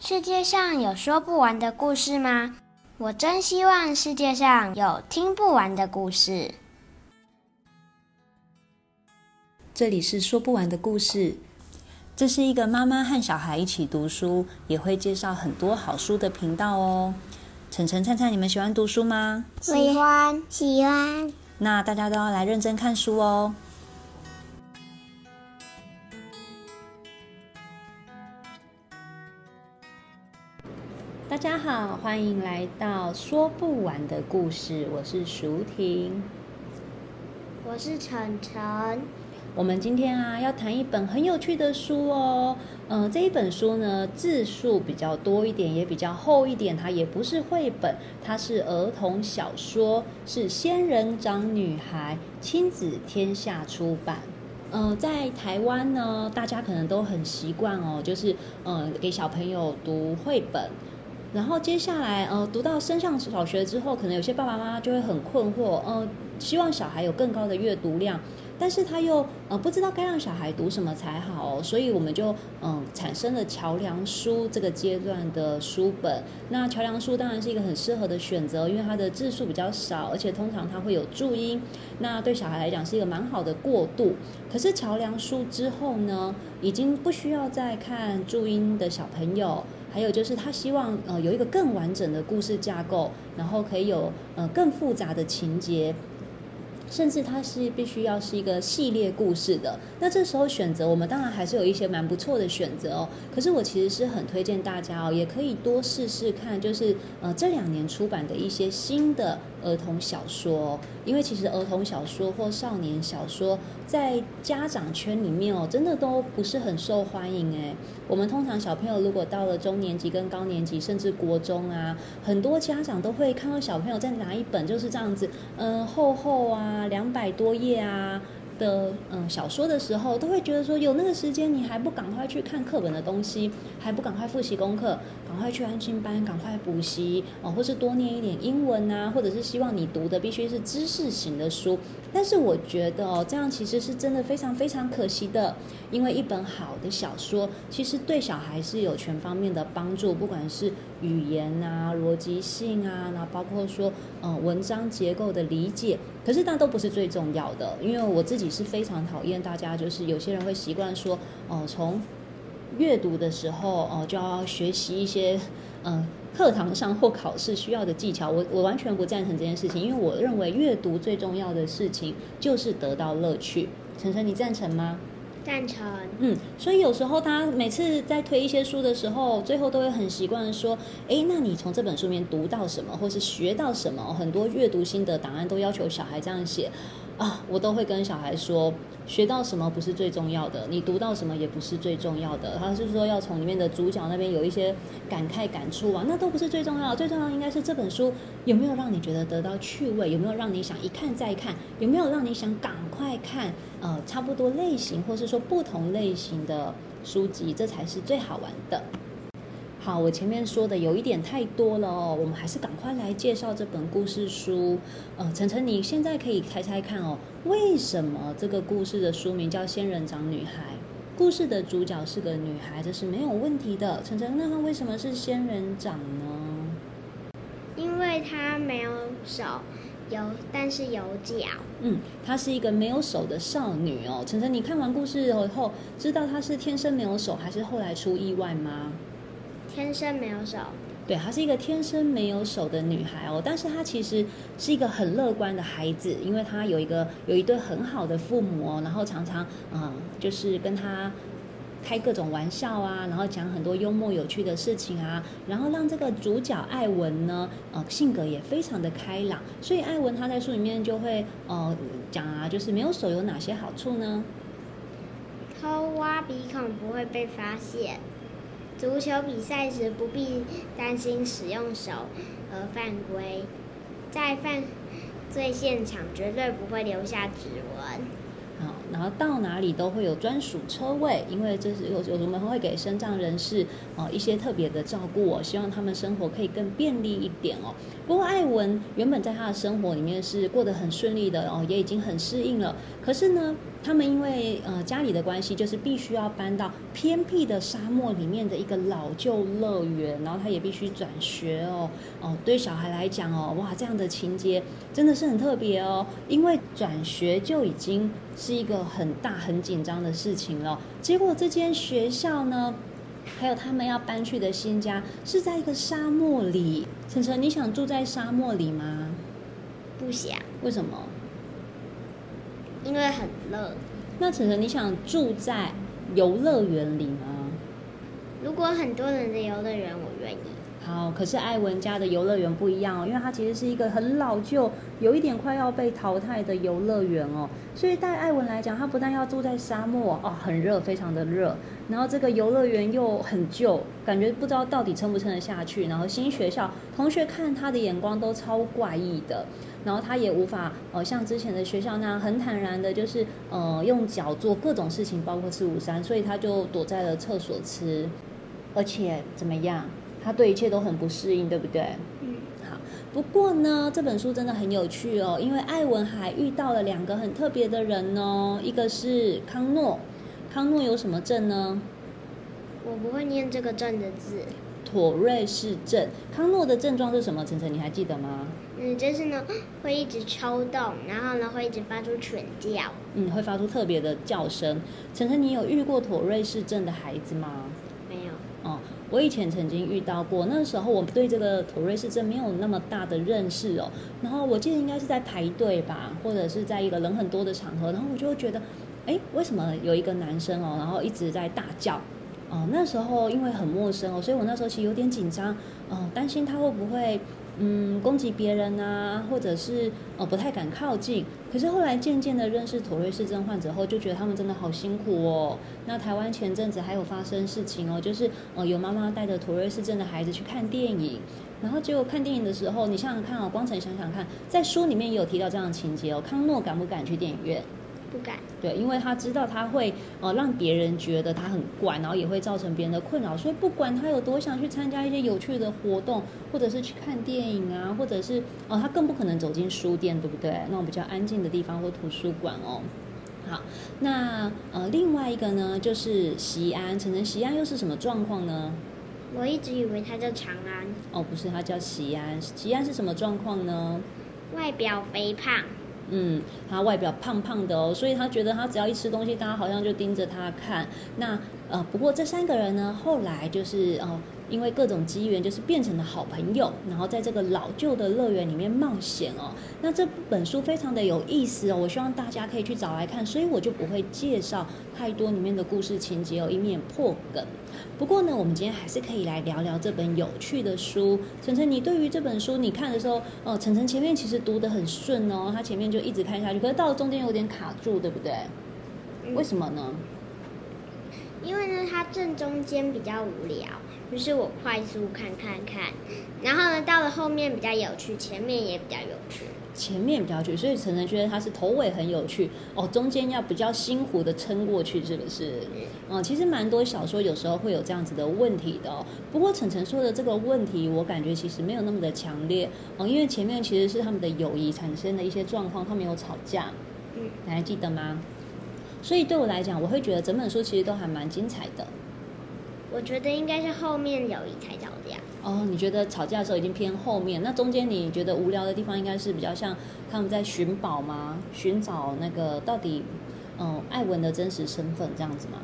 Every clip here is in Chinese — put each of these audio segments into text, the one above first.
世界上有说不完的故事吗？我真希望世界上有听不完的故事。这里是说不完的故事，这是一个妈妈和小孩一起读书，也会介绍很多好书的频道哦。晨晨、灿灿，你们喜欢读书吗？喜欢，喜欢。那大家都要来认真看书哦。好，欢迎来到说不完的故事。我是淑婷，我是晨晨。我们今天啊要谈一本很有趣的书哦。嗯、呃，这一本书呢字数比较多一点，也比较厚一点。它也不是绘本，它是儿童小说，是仙人掌女孩亲子天下出版。呃，在台湾呢，大家可能都很习惯哦，就是呃给小朋友读绘本。然后接下来，呃，读到升上小学之后，可能有些爸爸妈妈就会很困惑，呃，希望小孩有更高的阅读量，但是他又呃不知道该让小孩读什么才好，所以我们就嗯、呃、产生了桥梁书这个阶段的书本。那桥梁书当然是一个很适合的选择，因为它的字数比较少，而且通常它会有注音，那对小孩来讲是一个蛮好的过渡。可是桥梁书之后呢，已经不需要再看注音的小朋友。还有就是，他希望呃有一个更完整的故事架构，然后可以有呃更复杂的情节。甚至它是必须要是一个系列故事的，那这时候选择我们当然还是有一些蛮不错的选择哦。可是我其实是很推荐大家哦，也可以多试试看，就是呃这两年出版的一些新的儿童小说，因为其实儿童小说或少年小说在家长圈里面哦，真的都不是很受欢迎诶。我们通常小朋友如果到了中年级跟高年级，甚至国中啊，很多家长都会看到小朋友在拿一本就是这样子，嗯、厚厚。啊，两百多页啊的嗯小说的时候，都会觉得说，有那个时间，你还不赶快去看课本的东西，还不赶快复习功课，赶快去安心班，赶快补习哦，或是多念一点英文啊，或者是希望你读的必须是知识型的书。但是我觉得哦，这样其实是真的非常非常可惜的，因为一本好的小说，其实对小孩是有全方面的帮助，不管是语言啊、逻辑性啊，然后包括说嗯文章结构的理解，可是那都不是最重要的，因为我自己是非常讨厌大家就是有些人会习惯说哦，从阅读的时候哦就要学习一些嗯。课堂上或考试需要的技巧，我我完全不赞成这件事情，因为我认为阅读最重要的事情就是得到乐趣。晨晨，你赞成吗？赞成。嗯，所以有时候他每次在推一些书的时候，最后都会很习惯的说：“诶，那你从这本书里面读到什么，或是学到什么？”很多阅读心得档案都要求小孩这样写。啊，我都会跟小孩说，学到什么不是最重要的，你读到什么也不是最重要的。他是说要从里面的主角那边有一些感慨感触啊，那都不是最重要的，最重要应该是这本书有没有让你觉得得到趣味，有没有让你想一看再看，有没有让你想赶快看，呃，差不多类型或是说不同类型的书籍，这才是最好玩的。好，我前面说的有一点太多了哦，我们还是赶快来介绍这本故事书。呃，晨晨，你现在可以猜猜看哦，为什么这个故事的书名叫《仙人掌女孩》？故事的主角是个女孩，这是没有问题的。晨晨，那她为什么是仙人掌呢？因为她没有手，有但是有脚。嗯，她是一个没有手的少女哦。晨晨，你看完故事以后，知道她是天生没有手，还是后来出意外吗？天生没有手，对，她是一个天生没有手的女孩哦，但是她其实是一个很乐观的孩子，因为她有一个有一对很好的父母哦，然后常常嗯，就是跟她开各种玩笑啊，然后讲很多幽默有趣的事情啊，然后让这个主角艾文呢，呃，性格也非常的开朗，所以艾文他在书里面就会呃讲啊，就是没有手有哪些好处呢？偷挖鼻孔不会被发现。足球比赛时不必担心使用手而犯规，在犯罪现场绝对不会留下指纹。好，然后到哪里都会有专属车位，因为这是有有我们会给身障人士哦一些特别的照顾哦，希望他们生活可以更便利一点哦。不过艾文原本在他的生活里面是过得很顺利的哦，也已经很适应了。可是呢，他们因为呃家里的关系，就是必须要搬到偏僻的沙漠里面的一个老旧乐园，然后他也必须转学哦。哦，对小孩来讲哦，哇，这样的情节真的是很特别哦。因为转学就已经是一个很大很紧张的事情了。结果这间学校呢，还有他们要搬去的新家是在一个沙漠里。晨晨，你想住在沙漠里吗？不想。为什么？因为很热。那晨晨，你想住在游乐园里吗？如果很多人的游乐园，我愿意。好，可是艾文家的游乐园不一样哦，因为它其实是一个很老旧、有一点快要被淘汰的游乐园哦。所以对艾文来讲，他不但要住在沙漠哦，很热，非常的热。然后这个游乐园又很旧，感觉不知道到底撑不撑得下去。然后新学校，同学看他的眼光都超怪异的。然后他也无法呃像之前的学校那样很坦然的，就是呃用脚做各种事情，包括吃午餐，所以他就躲在了厕所吃。而且怎么样，他对一切都很不适应，对不对？嗯。好，不过呢，这本书真的很有趣哦，因为艾文还遇到了两个很特别的人哦，一个是康诺，康诺有什么症呢？我不会念这个症的字。妥瑞氏症，康诺的症状是什么？晨晨，你还记得吗？嗯，就是呢，会一直抽动，然后呢，会一直发出犬叫。嗯，会发出特别的叫声。晨晨，你有遇过妥瑞氏症的孩子吗？没有。哦，我以前曾经遇到过，那时候我对这个妥瑞氏症没有那么大的认识哦。然后我记得应该是在排队吧，或者是在一个人很多的场合，然后我就会觉得，哎，为什么有一个男生哦，然后一直在大叫？哦，那时候因为很陌生哦，所以我那时候其实有点紧张，哦，担心他会不会嗯攻击别人啊，或者是哦不太敢靠近。可是后来渐渐的认识妥瑞氏症患者后，就觉得他们真的好辛苦哦。那台湾前阵子还有发生事情哦，就是哦有妈妈带着妥瑞氏症的孩子去看电影，然后结果看电影的时候，你想想看哦，光晨想想看，在书里面也有提到这样的情节哦，康诺敢不敢去电影院？不敢，对，因为他知道他会呃让别人觉得他很怪，然后也会造成别人的困扰，所以不管他有多想去参加一些有趣的活动，或者是去看电影啊，或者是哦、呃，他更不可能走进书店，对不对？那种比较安静的地方或图书馆哦。好，那呃另外一个呢，就是席安，晨晨，席安又是什么状况呢？我一直以为他叫长安。哦，不是，他叫席安。席安是什么状况呢？外表肥胖。嗯，他外表胖胖的哦，所以他觉得他只要一吃东西，大家好像就盯着他看。那呃，不过这三个人呢，后来就是哦。因为各种机缘，就是变成了好朋友，然后在这个老旧的乐园里面冒险哦。那这本书非常的有意思哦，我希望大家可以去找来看，所以我就不会介绍太多里面的故事情节哦，以免破梗。不过呢，我们今天还是可以来聊聊这本有趣的书。晨晨，你对于这本书你看的时候，哦，晨晨前面其实读得很顺哦，他前面就一直看下去，可是到了中间有点卡住，对不对？为什么呢？因为呢，它正中间比较无聊。就是我快速看看看，然后呢，到了后面比较有趣，前面也比较有趣。前面比较有趣，所以晨晨觉得他是头尾很有趣哦，中间要比较辛苦的撑过去，是不是？嗯，嗯，其实蛮多小说有时候会有这样子的问题的哦。不过晨晨说的这个问题，我感觉其实没有那么的强烈哦，因为前面其实是他们的友谊产生的一些状况，他们有吵架，嗯，你还记得吗？所以对我来讲，我会觉得整本书其实都还蛮精彩的。我觉得应该是后面友谊才吵架。哦，你觉得吵架的时候已经偏后面？那中间你觉得无聊的地方，应该是比较像他们在寻宝吗？寻找那个到底，嗯，艾文的真实身份这样子吗？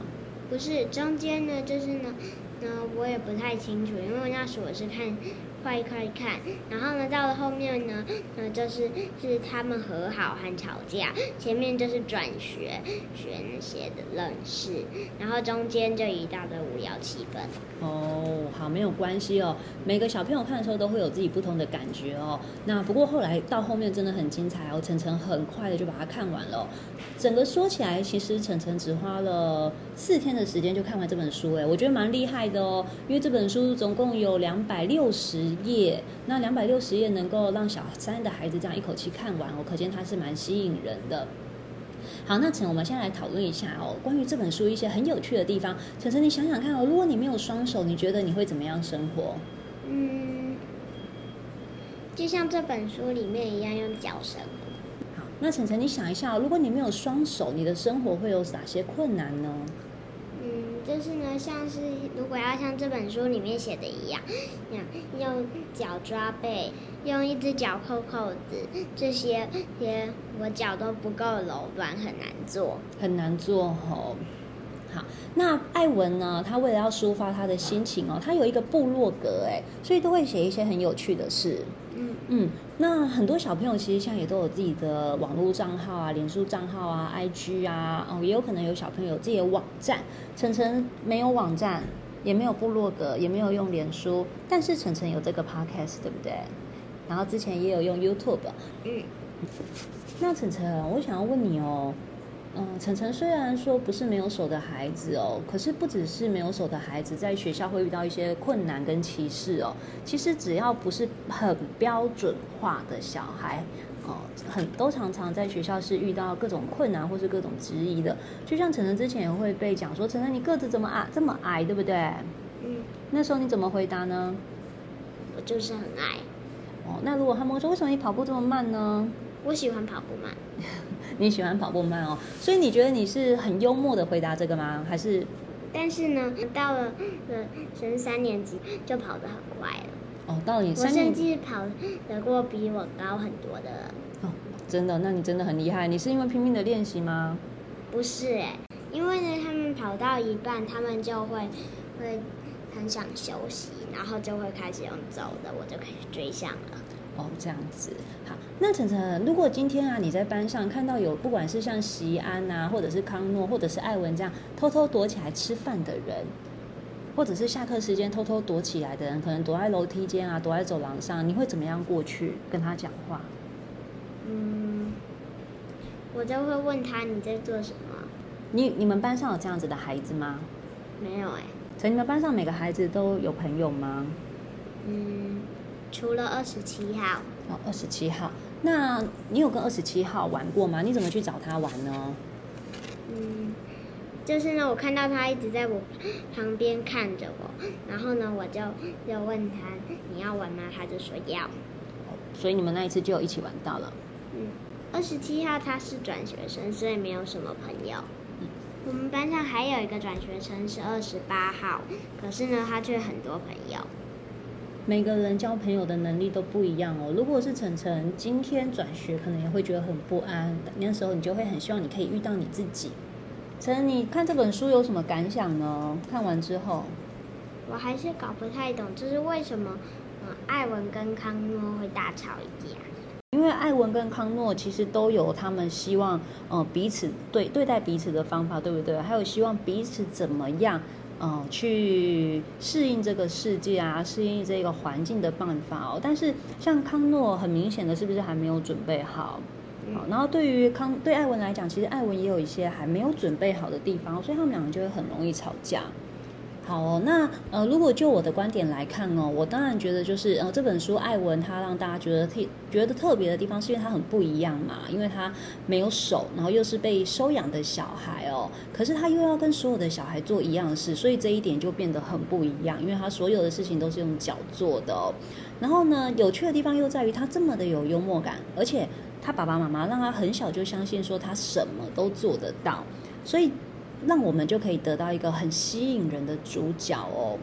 不是，中间呢，就是呢，呢，我也不太清楚，因为那时我是看。快快看，然后呢，到了后面呢，呃，就是是他们和好和吵架，前面就是转学学那些的认识，然后中间就一大堆无聊气氛。哦，好，没有关系哦。每个小朋友看的时候都会有自己不同的感觉哦。那不过后来到后面真的很精彩哦，晨晨很快的就把它看完了。整个说起来，其实晨晨只花了四天的时间就看完这本书，哎，我觉得蛮厉害的哦。因为这本书总共有两百六十页，那两百六十页能够让小三的孩子这样一口气看完哦，可见它是蛮吸引人的。好，那请我们先来讨论一下哦，关于这本书一些很有趣的地方。晨晨，你想想看哦，如果你没有双手，你觉得你会怎么样生活？嗯，就像这本书里面一样，用脚生活。那晨晨，你想一下，哦如果你没有双手，你的生活会有哪些困难呢？嗯，就是呢，像是如果要像这本书里面写的一样，用脚抓背，用一只脚扣扣子，这些些我脚都不够柔软，很难做，很难做哦。好，那艾文呢？他为了要抒发他的心情哦，他有一个部落格哎，所以都会写一些很有趣的事。嗯嗯，那很多小朋友其实现在也都有自己的网络账号啊、脸书账号啊、IG 啊，哦，也有可能有小朋友有自己的网站。晨晨没有网站，也没有部落格，也没有用脸书，但是晨晨有这个 Podcast，对不对？然后之前也有用 YouTube。嗯，那晨晨，我想要问你哦。嗯，晨晨虽然说不是没有手的孩子哦，可是不只是没有手的孩子，在学校会遇到一些困难跟歧视哦。其实只要不是很标准化的小孩哦，很都常常在学校是遇到各种困难或是各种质疑的。就像晨晨之前也会被讲说，晨晨你个子怎么矮这么矮，对不对？嗯。那时候你怎么回答呢？我就是很矮。哦，那如果他们说为什么你跑步这么慢呢？我喜欢跑步慢。你喜欢跑步慢哦，所以你觉得你是很幽默的回答这个吗？还是？但是呢，到了呃升三年级就跑得很快了。哦，到了你三年级，我甚至跑得过比我高很多的人。哦，真的？那你真的很厉害。你是因为拼命的练习吗？不是哎，因为呢，他们跑到一半，他们就会会很想休息，然后就会开始用走的，我就开始追上了。哦，这样子好。那晨晨，如果今天啊，你在班上看到有不管是像席安啊，或者是康诺，或者是艾文这样偷偷躲起来吃饭的人，或者是下课时间偷偷躲起来的人，可能躲在楼梯间啊，躲在走廊上，你会怎么样过去跟他讲话？嗯，我就会问他你在做什么。你你们班上有这样子的孩子吗？没有哎。所以你们班上每个孩子都有朋友吗？嗯。除了二十七号哦，二十七号，那你有跟二十七号玩过吗？你怎么去找他玩呢？嗯，就是呢，我看到他一直在我旁边看着我，然后呢，我就就问他你要玩吗？他就说要。所以你们那一次就一起玩到了。嗯，二十七号他是转学生，所以没有什么朋友。嗯，我们班上还有一个转学生是二十八号，可是呢，他却很多朋友。每个人交朋友的能力都不一样哦。如果是晨晨今天转学，可能也会觉得很不安。那时候你就会很希望你可以遇到你自己。晨，你看这本书有什么感想呢？看完之后，我还是搞不太懂，就是为什么，嗯，艾文跟康诺会大吵一架。因为艾文跟康诺其实都有他们希望，嗯，彼此对对待彼此的方法，对不对？还有希望彼此怎么样？嗯，去适应这个世界啊，适应这个环境的办法哦。但是像康诺，很明显的是不是还没有准备好？好，然后对于康对艾文来讲，其实艾文也有一些还没有准备好的地方，所以他们两个就会很容易吵架。好哦，那呃，如果就我的观点来看哦，我当然觉得就是呃，这本书艾文他让大家觉得特觉得特别的地方，是因为他很不一样嘛，因为他没有手，然后又是被收养的小孩哦，可是他又要跟所有的小孩做一样的事，所以这一点就变得很不一样，因为他所有的事情都是用脚做的。然后呢，有趣的地方又在于他这么的有幽默感，而且他爸爸妈妈让他很小就相信说他什么都做得到，所以。让我们就可以得到一个很吸引人的主角哦。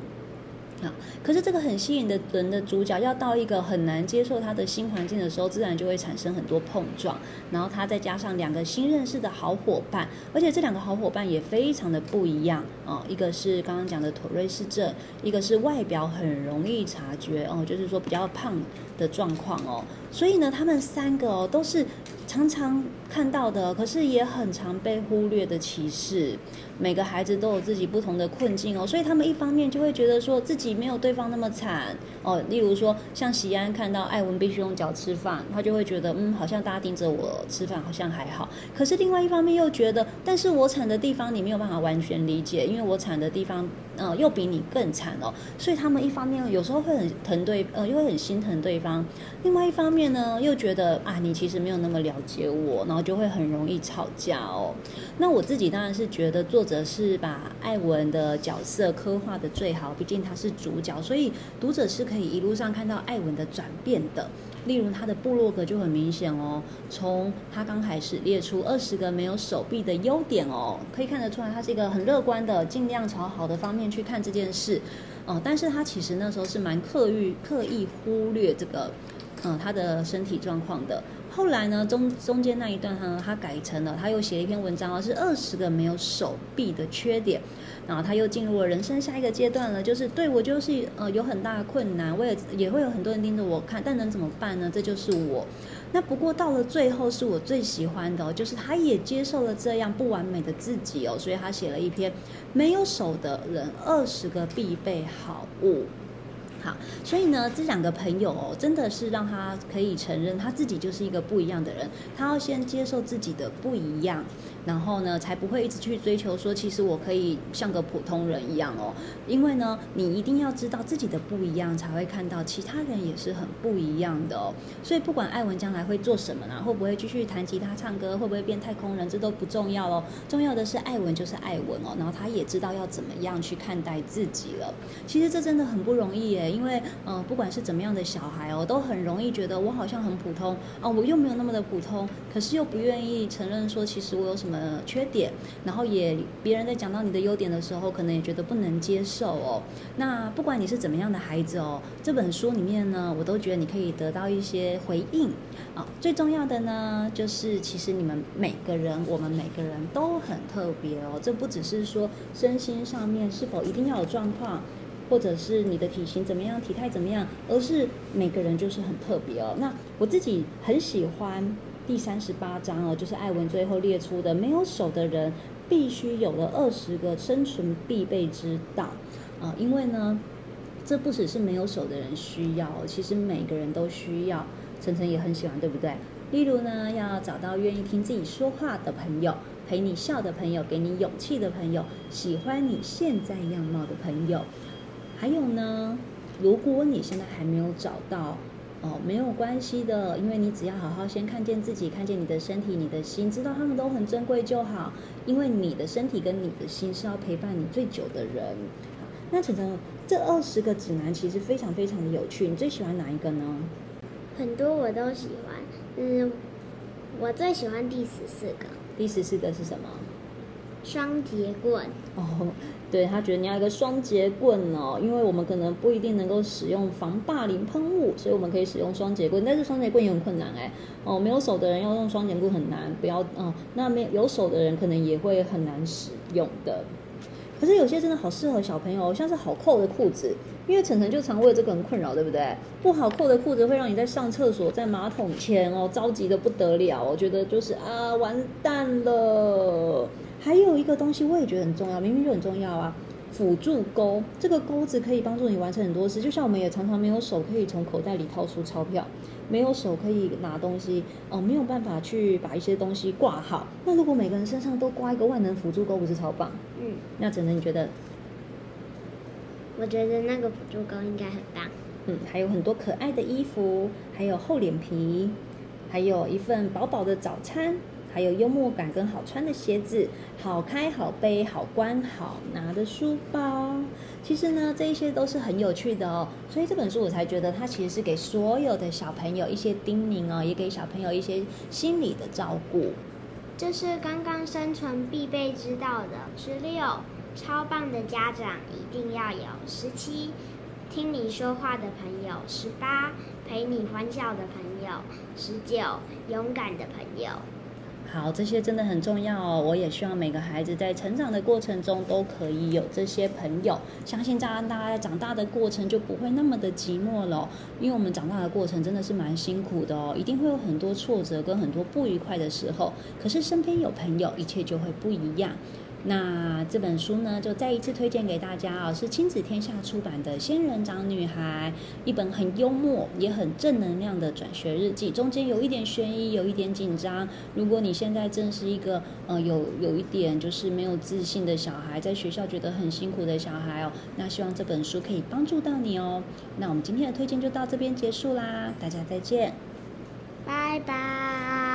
啊，可是这个很吸引的人的主角，要到一个很难接受他的新环境的时候，自然就会产生很多碰撞。然后他再加上两个新认识的好伙伴，而且这两个好伙伴也非常的不一样哦。一个是刚刚讲的妥瑞氏症，一个是外表很容易察觉哦，就是说比较胖的状况哦。所以呢，他们三个哦都是。常常看到的，可是也很常被忽略的歧视。每个孩子都有自己不同的困境哦，所以他们一方面就会觉得说自己没有对方那么惨哦。例如说，像席安看到艾文必须用脚吃饭，他就会觉得嗯，好像大家盯着我吃饭好像还好。可是另外一方面又觉得，但是我惨的地方你没有办法完全理解，因为我惨的地方呃，又比你更惨哦。所以他们一方面有时候会很疼对，呃，又会很心疼对方；另外一方面呢，又觉得啊，你其实没有那么了解我，然后就会很容易吵架哦。那我自己当然是觉得作者是把艾文的角色刻画得最好，毕竟他是主角，所以读者是可以一路上看到艾文的转变的。例如他的部落格就很明显哦，从他刚开始列出二十个没有手臂的优点哦，可以看得出来他是一个很乐观的，尽量朝好的方面去看这件事，哦，但是他其实那时候是蛮刻意刻意忽略这个，嗯，他的身体状况的。后来呢，中中间那一段呢，他改成了，他又写了一篇文章哦，是二十个没有手臂的缺点。然后他又进入了人生下一个阶段了，就是对我就是呃有很大的困难，我也也会有很多人盯着我看，但能怎么办呢？这就是我。那不过到了最后是我最喜欢的，就是他也接受了这样不完美的自己哦，所以他写了一篇没有手的人二十个必备好物。好，所以呢，这两个朋友哦，真的是让他可以承认他自己就是一个不一样的人。他要先接受自己的不一样，然后呢，才不会一直去追求说，其实我可以像个普通人一样哦。因为呢，你一定要知道自己的不一样，才会看到其他人也是很不一样的哦。所以不管艾文将来会做什么呢，会不会继续弹吉他唱歌，会不会变太空人，这都不重要哦。重要的是艾文就是艾文哦，然后他也知道要怎么样去看待自己了。其实这真的很不容易耶。因为，嗯、呃，不管是怎么样的小孩哦，都很容易觉得我好像很普通啊，我又没有那么的普通，可是又不愿意承认说其实我有什么缺点，然后也别人在讲到你的优点的时候，可能也觉得不能接受哦。那不管你是怎么样的孩子哦，这本书里面呢，我都觉得你可以得到一些回应啊。最重要的呢，就是其实你们每个人，我们每个人都很特别哦。这不只是说身心上面是否一定要有状况。或者是你的体型怎么样，体态怎么样，而是每个人就是很特别哦。那我自己很喜欢第三十八章哦，就是艾文最后列出的，没有手的人必须有了二十个生存必备之道啊，因为呢，这不只是没有手的人需要，其实每个人都需要。晨晨也很喜欢，对不对？例如呢，要找到愿意听自己说话的朋友，陪你笑的朋友，给你勇气的朋友，喜欢你现在样貌的朋友。还有呢，如果你现在还没有找到，哦，没有关系的，因为你只要好好先看见自己，看见你的身体、你的心，知道他们都很珍贵就好。因为你的身体跟你的心是要陪伴你最久的人。好，那晨晨，这二十个指南其实非常非常的有趣，你最喜欢哪一个呢？很多我都喜欢，嗯，我最喜欢第十四个。第十四个是什么？双节棍。哦。对，他觉得你要一个双节棍哦，因为我们可能不一定能够使用防霸凌喷雾，所以我们可以使用双节棍。但是双节棍也很困难哎，哦，没有手的人要用双节棍很难，不要哦，那没有手的人可能也会很难使用的。可是有些真的好适合小朋友，像是好扣的裤子，因为晨晨就常为这个很困扰，对不对？不好扣的裤子会让你在上厕所、在马桶前哦，着急得不得了，我觉得就是啊，完蛋了。还有一个东西，我也觉得很重要，明明就很重要啊！辅助钩，这个钩子可以帮助你完成很多事。就像我们也常常没有手可以从口袋里掏出钞票，没有手可以拿东西，哦，没有办法去把一些东西挂好。那如果每个人身上都挂一个万能辅助钩，不是超棒？嗯，那真的你觉得？我觉得那个辅助钩应该很棒。嗯，还有很多可爱的衣服，还有厚脸皮，还有一份饱饱的早餐。还有幽默感跟好穿的鞋子，好开好背好关好拿的书包，其实呢，这一些都是很有趣的哦。所以这本书我才觉得它其实是给所有的小朋友一些叮咛哦，也给小朋友一些心理的照顾。这是刚刚生存必备知道的。十六，超棒的家长一定要有。十七，听你说话的朋友。十八，陪你欢笑的朋友。十九，勇敢的朋友。好，这些真的很重要哦。我也希望每个孩子在成长的过程中都可以有这些朋友。相信这样大家长大的过程就不会那么的寂寞了，因为我们长大的过程真的是蛮辛苦的哦，一定会有很多挫折跟很多不愉快的时候。可是身边有朋友，一切就会不一样。那这本书呢，就再一次推荐给大家啊，是亲子天下出版的《仙人掌女孩》，一本很幽默也很正能量的转学日记，中间有一点悬疑，有一点紧张。如果你现在正是一个呃有有一点就是没有自信的小孩，在学校觉得很辛苦的小孩哦，那希望这本书可以帮助到你哦。那我们今天的推荐就到这边结束啦，大家再见，拜拜。